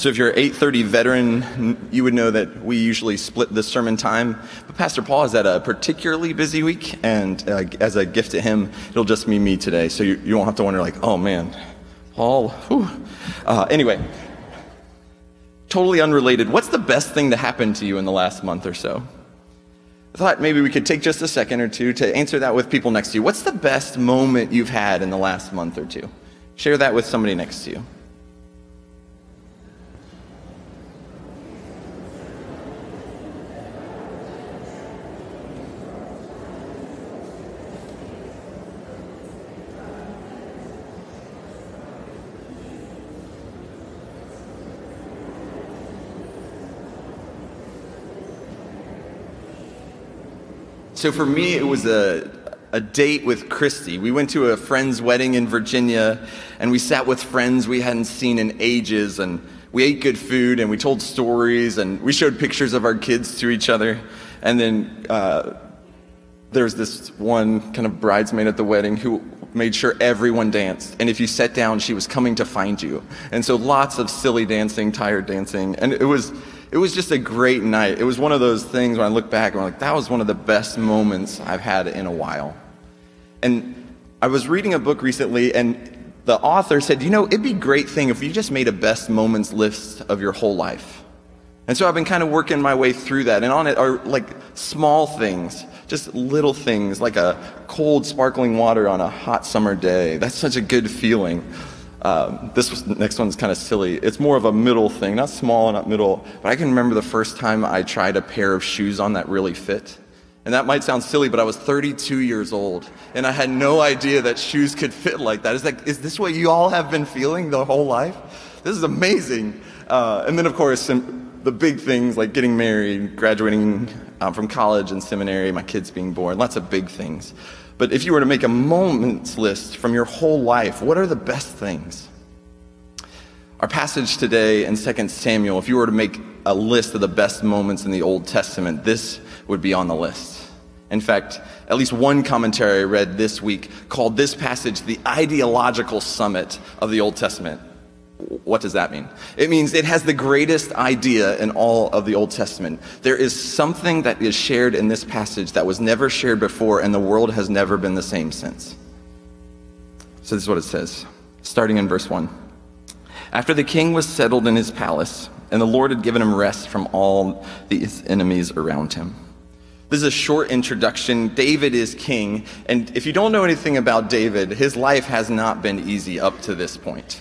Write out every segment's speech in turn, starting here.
So if you're 8:30 veteran, you would know that we usually split the sermon time. But Pastor Paul is at a particularly busy week, and uh, as a gift to him, it'll just be me today. So you, you won't have to wonder, like, oh man, Paul. Uh, anyway, totally unrelated. What's the best thing to happen to you in the last month or so? I thought maybe we could take just a second or two to answer that with people next to you. What's the best moment you've had in the last month or two? Share that with somebody next to you. So for me, it was a, a date with Christy. We went to a friend's wedding in Virginia, and we sat with friends we hadn't seen in ages, and we ate good food, and we told stories, and we showed pictures of our kids to each other. And then uh, was this one kind of bridesmaid at the wedding who made sure everyone danced. And if you sat down, she was coming to find you. And so lots of silly dancing, tired dancing. And it was it was just a great night. It was one of those things when I look back, and I'm like, that was one of the best moments I've had in a while. And I was reading a book recently, and the author said, you know, it'd be a great thing if you just made a best moments list of your whole life. And so I've been kind of working my way through that. And on it are like small things, just little things, like a cold, sparkling water on a hot summer day. That's such a good feeling. Um, this was, next one's kind of silly. It's more of a middle thing, not small, not middle. But I can remember the first time I tried a pair of shoes on that really fit. And that might sound silly, but I was 32 years old, and I had no idea that shoes could fit like that. Is, that, is this what you all have been feeling the whole life? This is amazing. Uh, and then, of course, the big things like getting married, graduating um, from college and seminary, my kids being born, lots of big things. But if you were to make a moments list from your whole life, what are the best things? Our passage today in 2 Samuel, if you were to make a list of the best moments in the Old Testament, this would be on the list. In fact, at least one commentary I read this week called this passage the ideological summit of the Old Testament. What does that mean? It means it has the greatest idea in all of the Old Testament. There is something that is shared in this passage that was never shared before, and the world has never been the same since. So, this is what it says, starting in verse 1. After the king was settled in his palace, and the Lord had given him rest from all these enemies around him. This is a short introduction. David is king, and if you don't know anything about David, his life has not been easy up to this point.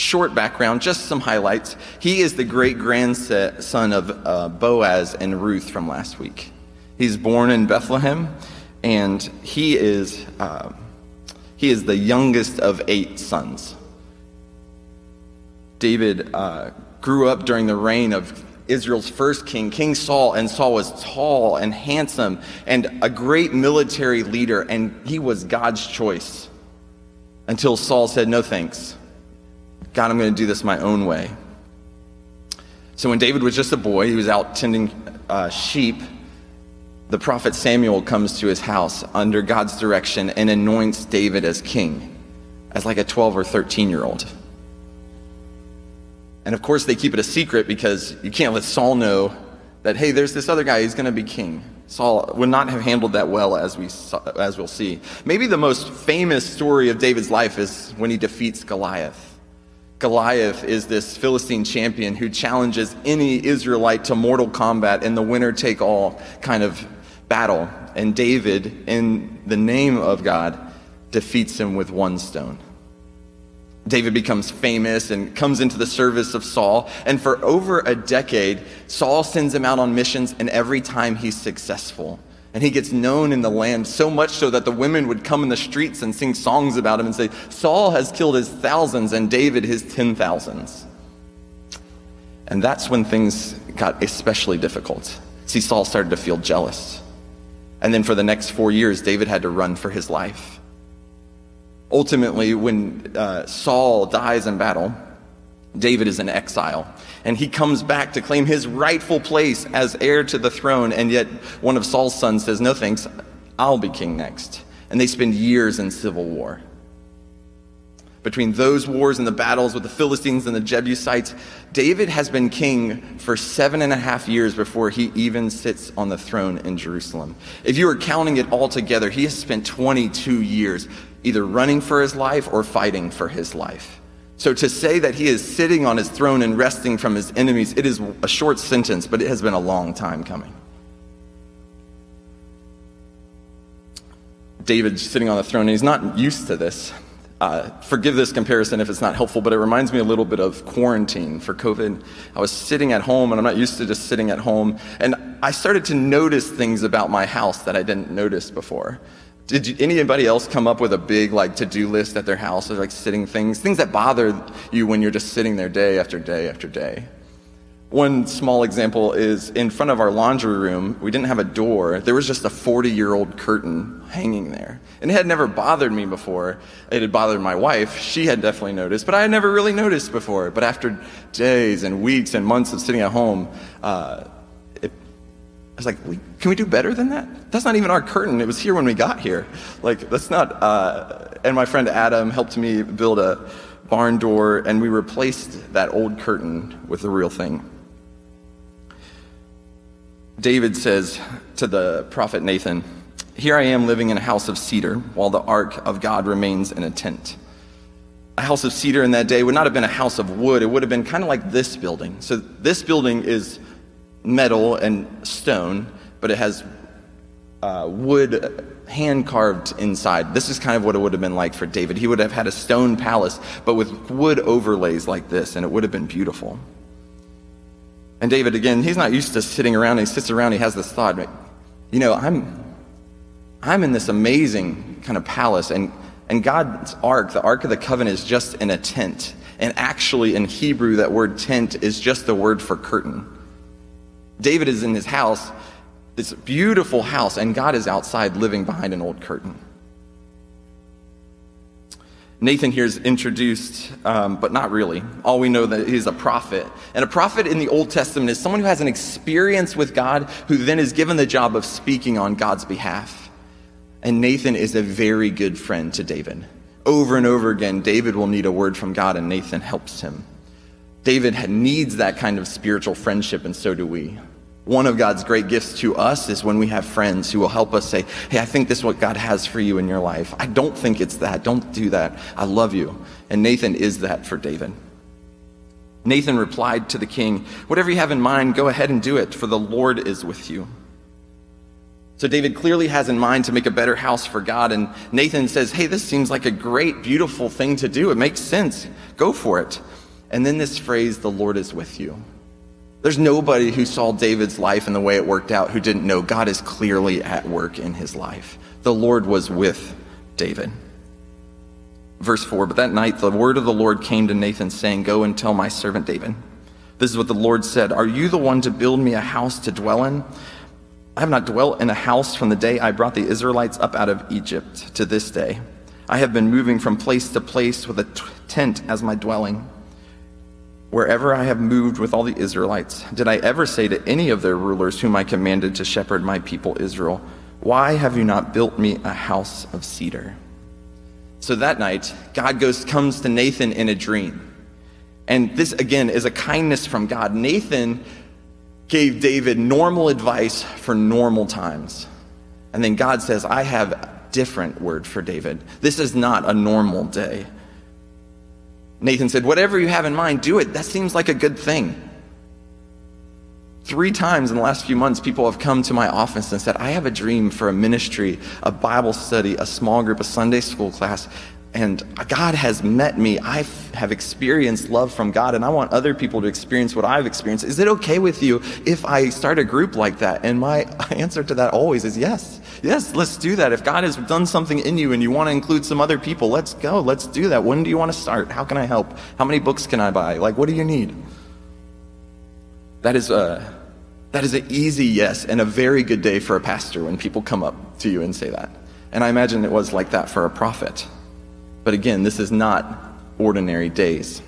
Short background, just some highlights. He is the great grandson of uh, Boaz and Ruth from last week. He's born in Bethlehem, and he is, uh, he is the youngest of eight sons. David uh, grew up during the reign of Israel's first king, King Saul, and Saul was tall and handsome and a great military leader, and he was God's choice until Saul said, No thanks. God, I'm going to do this my own way. So when David was just a boy, he was out tending uh, sheep. The prophet Samuel comes to his house under God's direction and anoints David as king, as like a 12 or 13 year old. And of course, they keep it a secret because you can't let Saul know that, hey, there's this other guy, he's going to be king. Saul would not have handled that well, as, we saw, as we'll see. Maybe the most famous story of David's life is when he defeats Goliath. Goliath is this Philistine champion who challenges any Israelite to mortal combat in the winner take all kind of battle. And David, in the name of God, defeats him with one stone. David becomes famous and comes into the service of Saul. And for over a decade, Saul sends him out on missions, and every time he's successful. And he gets known in the land so much so that the women would come in the streets and sing songs about him and say, Saul has killed his thousands and David his ten thousands. And that's when things got especially difficult. See, Saul started to feel jealous. And then for the next four years, David had to run for his life. Ultimately, when uh, Saul dies in battle, David is in exile, and he comes back to claim his rightful place as heir to the throne, and yet one of Saul's sons says, No thanks, I'll be king next. And they spend years in civil war. between those wars and the battles with the Philistines and the Jebusites, David has been king for seven and a half years before he even sits on the throne in Jerusalem. If you are counting it all together, he has spent 22 years either running for his life or fighting for his life. So to say that he is sitting on his throne and resting from his enemies, it is a short sentence, but it has been a long time coming. David's sitting on the throne, and he's not used to this. Uh, forgive this comparison if it's not helpful, but it reminds me a little bit of quarantine for COVID. I was sitting at home, and I'm not used to just sitting at home, and I started to notice things about my house that I didn't notice before. Did you, anybody else come up with a big like to-do list at their house, or like sitting things, things that bother you when you're just sitting there day after day after day? One small example is in front of our laundry room, we didn't have a door. There was just a 40 year old curtain hanging there. And it had never bothered me before. It had bothered my wife. She had definitely noticed, but I had never really noticed before. But after days and weeks and months of sitting at home, uh, was like, can we do better than that? That's not even our curtain. It was here when we got here. Like, that's not. Uh, and my friend Adam helped me build a barn door, and we replaced that old curtain with the real thing. David says to the prophet Nathan, Here I am living in a house of cedar, while the ark of God remains in a tent. A house of cedar in that day would not have been a house of wood, it would have been kind of like this building. So, this building is metal and stone, but it has uh, wood hand carved inside. This is kind of what it would have been like for David. He would have had a stone palace, but with wood overlays like this, and it would have been beautiful. And David, again, he's not used to sitting around. He sits around, he has this thought, you know, I'm, I'm in this amazing kind of palace, and, and God's ark, the ark of the covenant, is just in a tent. And actually, in Hebrew, that word tent is just the word for curtain. David is in his house, this beautiful house, and God is outside living behind an old curtain. Nathan here is introduced, um, but not really. All we know that he's a prophet. And a prophet in the Old Testament is someone who has an experience with God who then is given the job of speaking on God's behalf. And Nathan is a very good friend to David. Over and over again, David will need a word from God, and Nathan helps him. David needs that kind of spiritual friendship, and so do we. One of God's great gifts to us is when we have friends who will help us say, Hey, I think this is what God has for you in your life. I don't think it's that. Don't do that. I love you. And Nathan is that for David. Nathan replied to the king, Whatever you have in mind, go ahead and do it, for the Lord is with you. So David clearly has in mind to make a better house for God. And Nathan says, Hey, this seems like a great, beautiful thing to do. It makes sense. Go for it. And then this phrase, the Lord is with you. There's nobody who saw David's life and the way it worked out who didn't know God is clearly at work in his life. The Lord was with David. Verse 4 But that night the word of the Lord came to Nathan, saying, Go and tell my servant David. This is what the Lord said Are you the one to build me a house to dwell in? I have not dwelt in a house from the day I brought the Israelites up out of Egypt to this day. I have been moving from place to place with a t- tent as my dwelling. Wherever I have moved with all the Israelites, did I ever say to any of their rulers whom I commanded to shepherd my people Israel, Why have you not built me a house of cedar? So that night, God goes, comes to Nathan in a dream. And this, again, is a kindness from God. Nathan gave David normal advice for normal times. And then God says, I have a different word for David. This is not a normal day. Nathan said, Whatever you have in mind, do it. That seems like a good thing. Three times in the last few months, people have come to my office and said, I have a dream for a ministry, a Bible study, a small group, a Sunday school class, and God has met me. I have experienced love from God, and I want other people to experience what I've experienced. Is it okay with you if I start a group like that? And my answer to that always is yes. Yes, let's do that. If God has done something in you and you want to include some other people, let's go. Let's do that. When do you want to start? How can I help? How many books can I buy? Like, what do you need? That is a. That is an easy yes and a very good day for a pastor when people come up to you and say that. And I imagine it was like that for a prophet. But again, this is not ordinary days.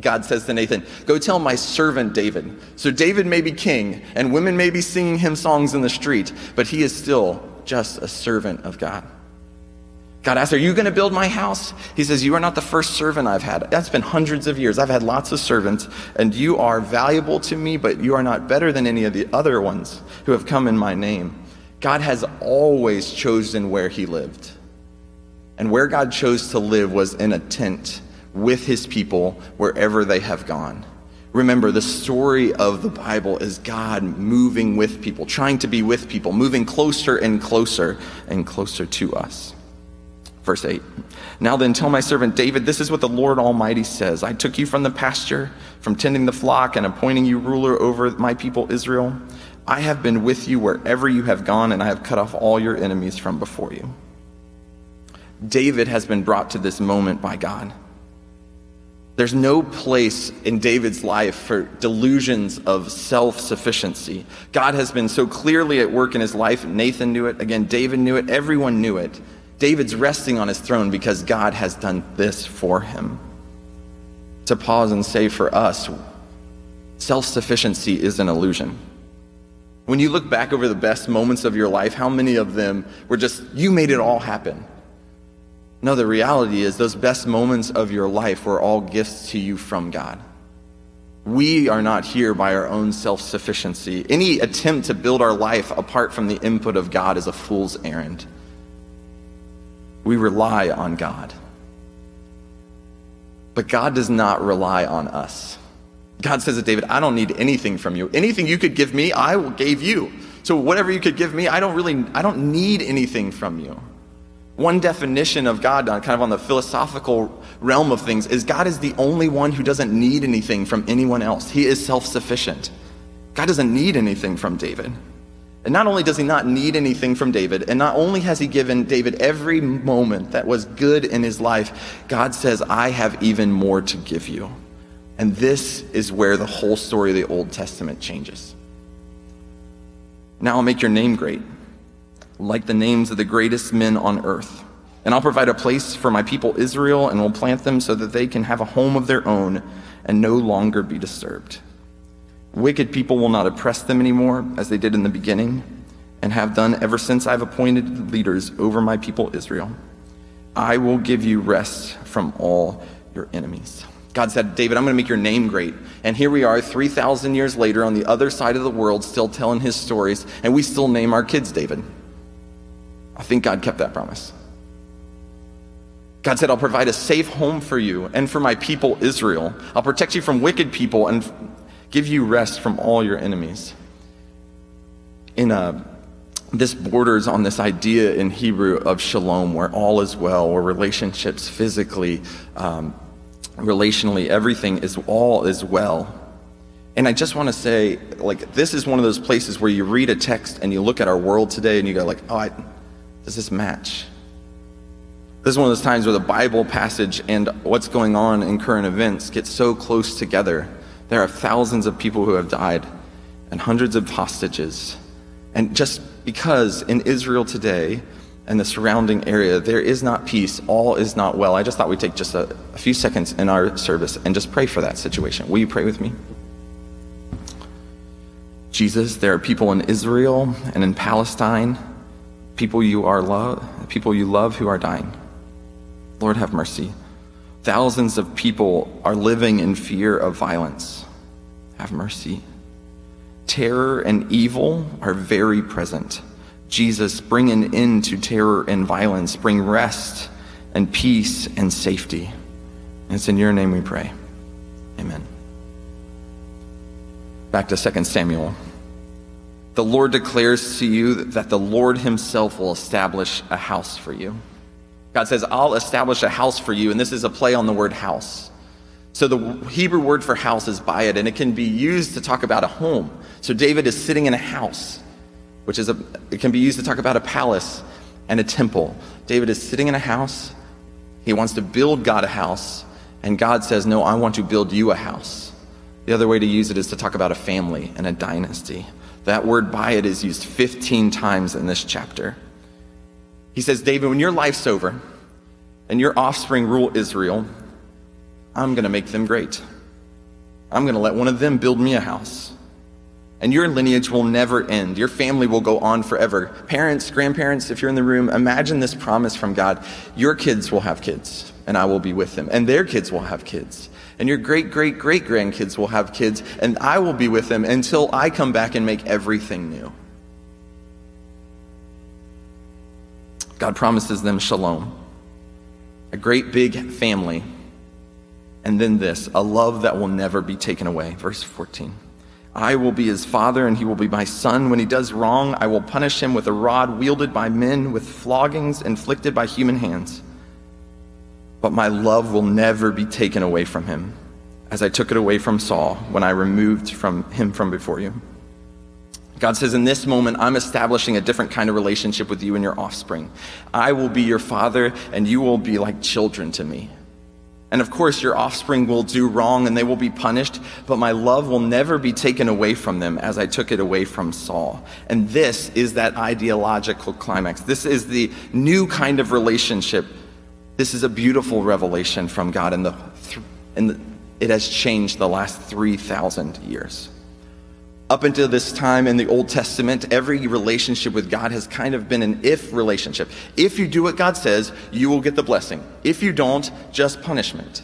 God says to Nathan, Go tell my servant David. So David may be king, and women may be singing him songs in the street, but he is still just a servant of God. God asks, Are you going to build my house? He says, You are not the first servant I've had. That's been hundreds of years. I've had lots of servants, and you are valuable to me, but you are not better than any of the other ones who have come in my name. God has always chosen where he lived. And where God chose to live was in a tent with his people wherever they have gone. Remember, the story of the Bible is God moving with people, trying to be with people, moving closer and closer and closer to us. Verse 8 Now then, tell my servant David, this is what the Lord Almighty says I took you from the pasture, from tending the flock, and appointing you ruler over my people Israel. I have been with you wherever you have gone, and I have cut off all your enemies from before you. David has been brought to this moment by God. There's no place in David's life for delusions of self sufficiency. God has been so clearly at work in his life. Nathan knew it. Again, David knew it. Everyone knew it. David's resting on his throne because God has done this for him. To pause and say for us, self sufficiency is an illusion. When you look back over the best moments of your life, how many of them were just, you made it all happen? No, the reality is those best moments of your life were all gifts to you from God. We are not here by our own self sufficiency. Any attempt to build our life apart from the input of God is a fool's errand. We rely on God. But God does not rely on us. God says to David, I don't need anything from you. Anything you could give me, I gave you. So whatever you could give me, I don't really, I don't need anything from you. One definition of God, kind of on the philosophical realm of things, is God is the only one who doesn't need anything from anyone else. He is self sufficient. God doesn't need anything from David. And not only does he not need anything from David, and not only has he given David every moment that was good in his life, God says, I have even more to give you. And this is where the whole story of the Old Testament changes. Now I'll make your name great, like the names of the greatest men on earth. And I'll provide a place for my people Israel, and will plant them so that they can have a home of their own and no longer be disturbed. Wicked people will not oppress them anymore, as they did in the beginning, and have done ever since I've appointed leaders over my people Israel. I will give you rest from all your enemies. God said, David, I'm going to make your name great. And here we are, 3,000 years later, on the other side of the world, still telling his stories, and we still name our kids David. I think God kept that promise. God said, I'll provide a safe home for you and for my people Israel. I'll protect you from wicked people and give you rest from all your enemies. In a, uh, this borders on this idea in Hebrew of shalom, where all is well, where relationships physically, um, relationally, everything is all is well. And I just want to say, like, this is one of those places where you read a text and you look at our world today and you go, like, oh, I, does this match? This is one of those times where the Bible passage and what's going on in current events get so close together. There are thousands of people who have died and hundreds of hostages. And just because in Israel today, and the surrounding area, there is not peace. All is not well. I just thought we'd take just a, a few seconds in our service and just pray for that situation. Will you pray with me? Jesus, there are people in Israel and in Palestine, people you are love, people you love who are dying. Lord, have mercy. Thousands of people are living in fear of violence. Have mercy. Terror and evil are very present. Jesus, bring an end to terror and violence, bring rest and peace and safety. And it's in your name we pray. Amen. Back to 2 Samuel. The Lord declares to you that the Lord himself will establish a house for you. God says, I'll establish a house for you, and this is a play on the word house. So the Hebrew word for house is bayit, and it can be used to talk about a home. So David is sitting in a house which is a, it can be used to talk about a palace and a temple. David is sitting in a house. He wants to build God a house. And God says, No, I want to build you a house. The other way to use it is to talk about a family and a dynasty. That word bayit is used 15 times in this chapter. He says, David, when your life's over and your offspring rule Israel, I'm going to make them great. I'm going to let one of them build me a house. and your lineage will never end. Your family will go on forever. Parents, grandparents, if you're in the room, imagine this promise from God. Your kids will have kids, and I will be with them, and their kids will have kids. And your great, great, great grandkids will have kids, and I will be with them until I come back and make everything new. God promises them shalom, a great big family. And then this, a love that will never be taken away. Verse 14. I will be his father, and he will be my son. When he does wrong, I will punish him with a rod wielded by men, with floggings inflicted by human hands. But my love will never be taken away from him, as I took it away from Saul when I removed from him from before you. God says, In this moment, I'm establishing a different kind of relationship with you and your offspring. I will be your father, and you will be like children to me. And of course, your offspring will do wrong and they will be punished, but my love will never be taken away from them as I took it away from Saul. And this is that ideological climax. This is the new kind of relationship. This is a beautiful revelation from God, and, the, and it has changed the last 3,000 years. Up until this time in the Old Testament, every relationship with God has kind of been an if relationship. If you do what God says, you will get the blessing. If you don't, just punishment.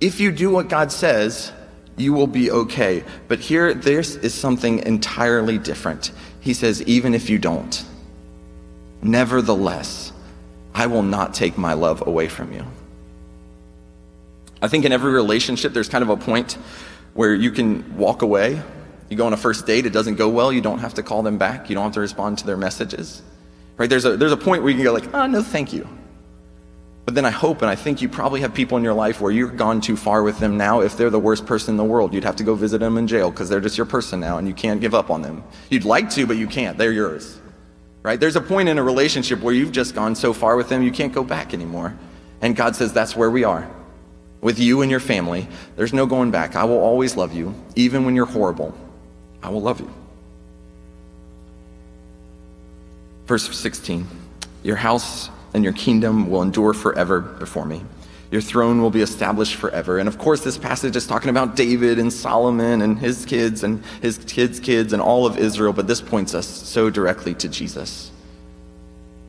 If you do what God says, you will be okay. But here, this is something entirely different. He says, even if you don't, nevertheless, I will not take my love away from you. I think in every relationship, there's kind of a point where you can walk away you go on a first date, it doesn't go well, you don't have to call them back, you don't have to respond to their messages. Right? There's a, there's a point where you can go like, oh, no, thank you. But then I hope and I think you probably have people in your life where you've gone too far with them now. If they're the worst person in the world, you'd have to go visit them in jail because they're just your person now and you can't give up on them. You'd like to, but you can't. They're yours. Right? There's a point in a relationship where you've just gone so far with them you can't go back anymore. And God says that's where we are. With you and your family, there's no going back. I will always love you, even when you're horrible. I will love you. Verse 16 Your house and your kingdom will endure forever before me. Your throne will be established forever. And of course, this passage is talking about David and Solomon and his kids and his kids' kids and all of Israel, but this points us so directly to Jesus.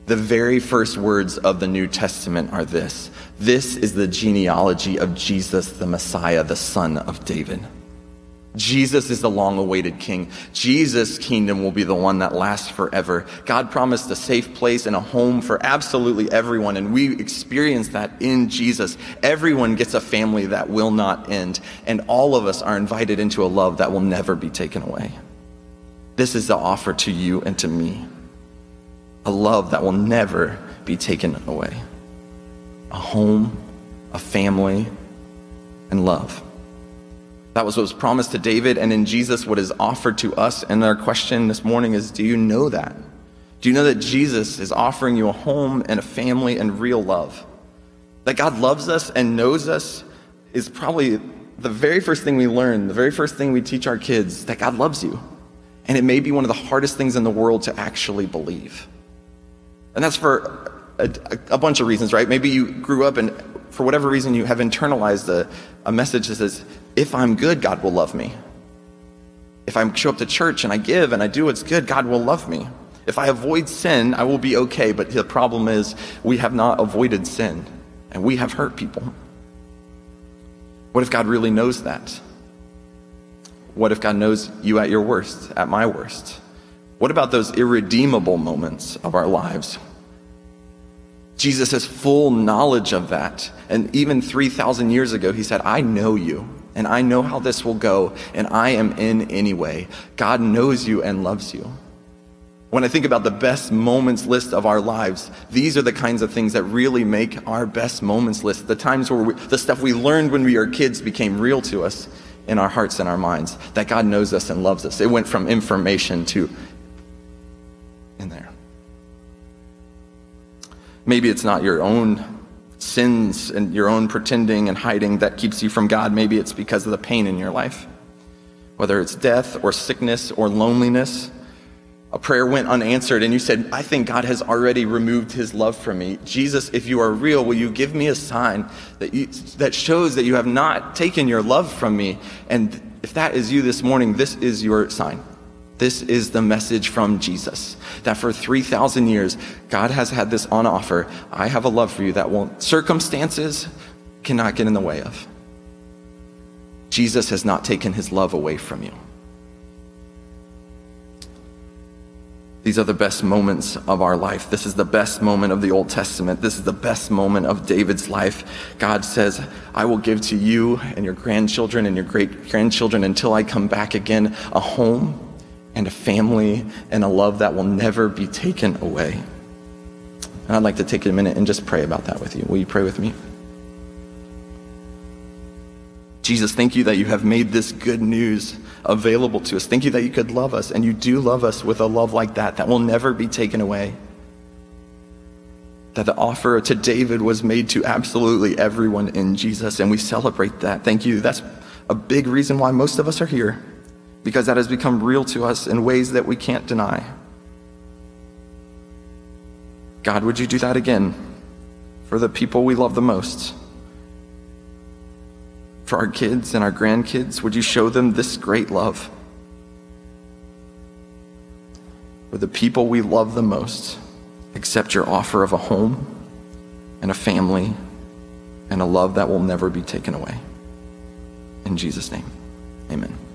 The very first words of the New Testament are this This is the genealogy of Jesus, the Messiah, the son of David. Jesus is the long awaited king. Jesus' kingdom will be the one that lasts forever. God promised a safe place and a home for absolutely everyone, and we experience that in Jesus. Everyone gets a family that will not end, and all of us are invited into a love that will never be taken away. This is the offer to you and to me a love that will never be taken away, a home, a family, and love. That was what was promised to David, and in Jesus, what is offered to us. And our question this morning is do you know that? Do you know that Jesus is offering you a home and a family and real love? That God loves us and knows us is probably the very first thing we learn, the very first thing we teach our kids that God loves you. And it may be one of the hardest things in the world to actually believe. And that's for a, a, bunch of reasons, right? Maybe you grew up and for whatever reason you have internalized a, a message that says, if I'm good, God will love me. If I show up to church and I give and I do what's good, God will love me. If I avoid sin, I will be okay. But the problem is, we have not avoided sin and we have hurt people. What if God really knows that? What if God knows you at your worst, at my worst? What about those irredeemable moments of our lives Jesus has full knowledge of that. And even 3,000 years ago, he said, I know you, and I know how this will go, and I am in anyway. God knows you and loves you. When I think about the best moments list of our lives, these are the kinds of things that really make our best moments list. The times where we, the stuff we learned when we were kids became real to us in our hearts and our minds, that God knows us and loves us. It went from information to in there. Maybe it's not your own sins and your own pretending and hiding that keeps you from God. Maybe it's because of the pain in your life. Whether it's death or sickness or loneliness, a prayer went unanswered and you said, I think God has already removed his love from me. Jesus, if you are real, will you give me a sign that, you, that shows that you have not taken your love from me? And if that is you this morning, this is your sign. This is the message from Jesus that for 3,000 years, God has had this on offer. I have a love for you that won't, circumstances cannot get in the way of. Jesus has not taken his love away from you. These are the best moments of our life. This is the best moment of the Old Testament. This is the best moment of David's life. God says, I will give to you and your grandchildren and your great grandchildren until I come back again a home and a family and a love that will never be taken away. And I'd like to take a minute and just pray about that with you. Will you pray with me? Jesus, thank you that you have made this good news available to us. Thank you that you could love us, and you do love us with a love like that that will never be taken away. That the offer to David was made to absolutely everyone in Jesus, and we celebrate that. Thank you. That's a big reason why most of us are here, because that has become real to us in ways that we can't deny. God, would you do that again for the people we love the most? for our kids and our grandkids? Would you show them this great love? For the people we love the most, accept your offer of a home and a family and a love that will never be taken away. In Jesus' name, amen.